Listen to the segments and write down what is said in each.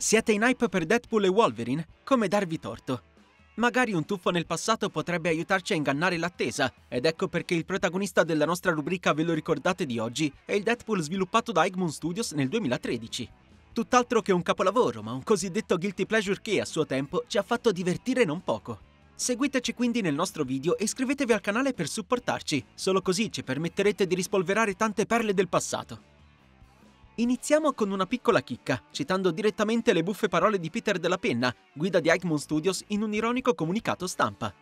Siete in hype per Deadpool e Wolverine? Come darvi torto? Magari un tuffo nel passato potrebbe aiutarci a ingannare l'attesa, ed ecco perché il protagonista della nostra rubrica Ve lo ricordate di oggi è il Deadpool sviluppato da Egmont Studios nel 2013. Tutt'altro che un capolavoro, ma un cosiddetto guilty pleasure che a suo tempo ci ha fatto divertire non poco. Seguiteci quindi nel nostro video e iscrivetevi al canale per supportarci, solo così ci permetterete di rispolverare tante perle del passato. Iniziamo con una piccola chicca, citando direttamente le buffe parole di Peter della Penna, guida di Eichmann Studios, in un ironico comunicato stampa.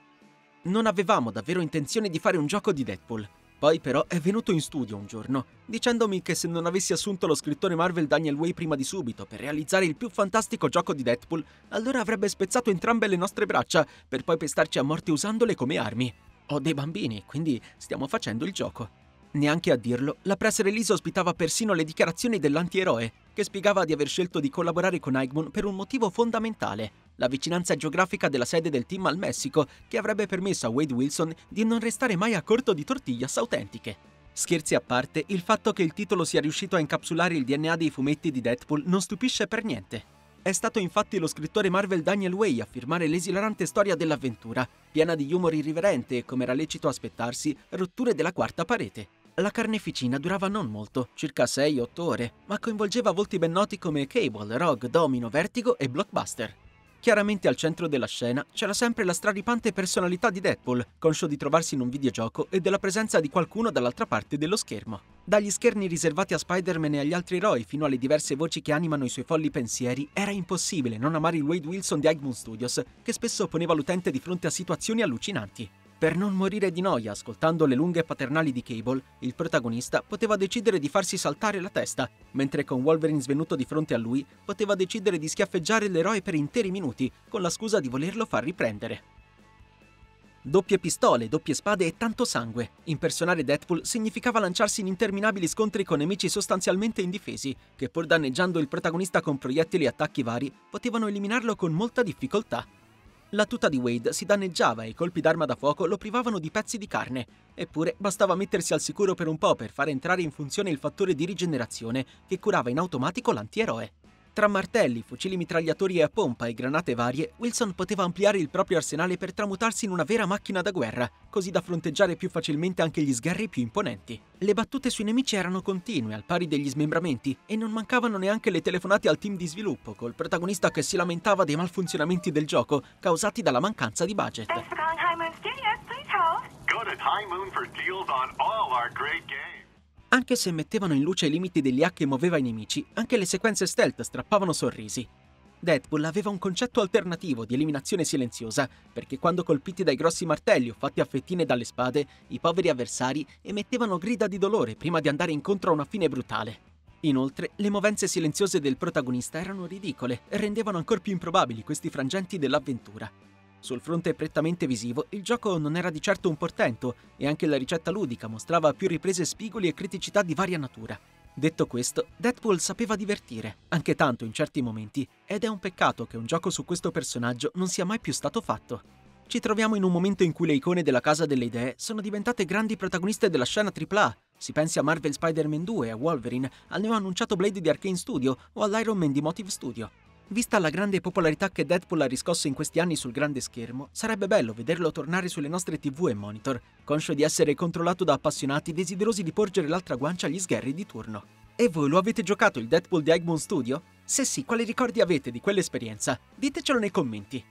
Non avevamo davvero intenzione di fare un gioco di Deadpool. Poi però è venuto in studio un giorno, dicendomi che se non avessi assunto lo scrittore Marvel Daniel Way prima di subito per realizzare il più fantastico gioco di Deadpool, allora avrebbe spezzato entrambe le nostre braccia per poi pestarci a morte usandole come armi. Ho dei bambini, quindi stiamo facendo il gioco. Neanche a dirlo, la press release ospitava persino le dichiarazioni dell'antieroe, che spiegava di aver scelto di collaborare con Eichmann per un motivo fondamentale, la vicinanza geografica della sede del team al Messico, che avrebbe permesso a Wade Wilson di non restare mai a corto di tortillas autentiche. Scherzi a parte, il fatto che il titolo sia riuscito a incapsulare il DNA dei fumetti di Deadpool non stupisce per niente. È stato infatti lo scrittore Marvel Daniel Way a firmare l'esilarante storia dell'avventura, piena di humor irriverente e, come era lecito aspettarsi, rotture della quarta parete. La carneficina durava non molto, circa 6-8 ore, ma coinvolgeva volti ben noti come Cable, Rogue, Domino, Vertigo e Blockbuster. Chiaramente al centro della scena c'era sempre la straripante personalità di Deadpool, conscio di trovarsi in un videogioco e della presenza di qualcuno dall'altra parte dello schermo. Dagli schermi riservati a Spider-Man e agli altri eroi fino alle diverse voci che animano i suoi folli pensieri, era impossibile non amare il Wade Wilson di Egmont Studios, che spesso poneva l'utente di fronte a situazioni allucinanti. Per non morire di noia ascoltando le lunghe paternali di Cable, il protagonista poteva decidere di farsi saltare la testa, mentre con Wolverine svenuto di fronte a lui poteva decidere di schiaffeggiare l'eroe per interi minuti, con la scusa di volerlo far riprendere. Doppie pistole, doppie spade e tanto sangue. Impersonare Deadpool significava lanciarsi in interminabili scontri con nemici sostanzialmente indifesi, che pur danneggiando il protagonista con proiettili e attacchi vari, potevano eliminarlo con molta difficoltà. La tuta di Wade si danneggiava e i colpi d'arma da fuoco lo privavano di pezzi di carne, eppure bastava mettersi al sicuro per un po' per far entrare in funzione il fattore di rigenerazione che curava in automatico l'antieroe. Tra martelli, fucili mitragliatori a pompa e granate varie, Wilson poteva ampliare il proprio arsenale per tramutarsi in una vera macchina da guerra, così da fronteggiare più facilmente anche gli sgherri più imponenti. Le battute sui nemici erano continue, al pari degli smembramenti, e non mancavano neanche le telefonate al team di sviluppo, col protagonista che si lamentava dei malfunzionamenti del gioco causati dalla mancanza di budget. Go to High Moon for deals on all our great games. Anche se mettevano in luce i limiti degli hack che muoveva i nemici, anche le sequenze stealth strappavano sorrisi. Deadpool aveva un concetto alternativo di eliminazione silenziosa, perché quando colpiti dai grossi martelli o fatti a fettine dalle spade, i poveri avversari emettevano grida di dolore prima di andare incontro a una fine brutale. Inoltre, le movenze silenziose del protagonista erano ridicole e rendevano ancora più improbabili questi frangenti dell'avventura. Sul fronte prettamente visivo, il gioco non era di certo un portento e anche la ricetta ludica mostrava più riprese spigoli e criticità di varia natura. Detto questo, Deadpool sapeva divertire, anche tanto in certi momenti, ed è un peccato che un gioco su questo personaggio non sia mai più stato fatto. Ci troviamo in un momento in cui le icone della Casa delle Idee sono diventate grandi protagoniste della scena AAA. Si pensi a Marvel Spider-Man 2, a Wolverine, al neo annunciato Blade di Arkane Studio o all'Iron Man di Motive Studio. Vista la grande popolarità che Deadpool ha riscosso in questi anni sul grande schermo, sarebbe bello vederlo tornare sulle nostre tv e monitor, conscio di essere controllato da appassionati desiderosi di porgere l'altra guancia agli sgherri di turno. E voi lo avete giocato il Deadpool di Egmont Studio? Se sì, quali ricordi avete di quell'esperienza? Ditecelo nei commenti.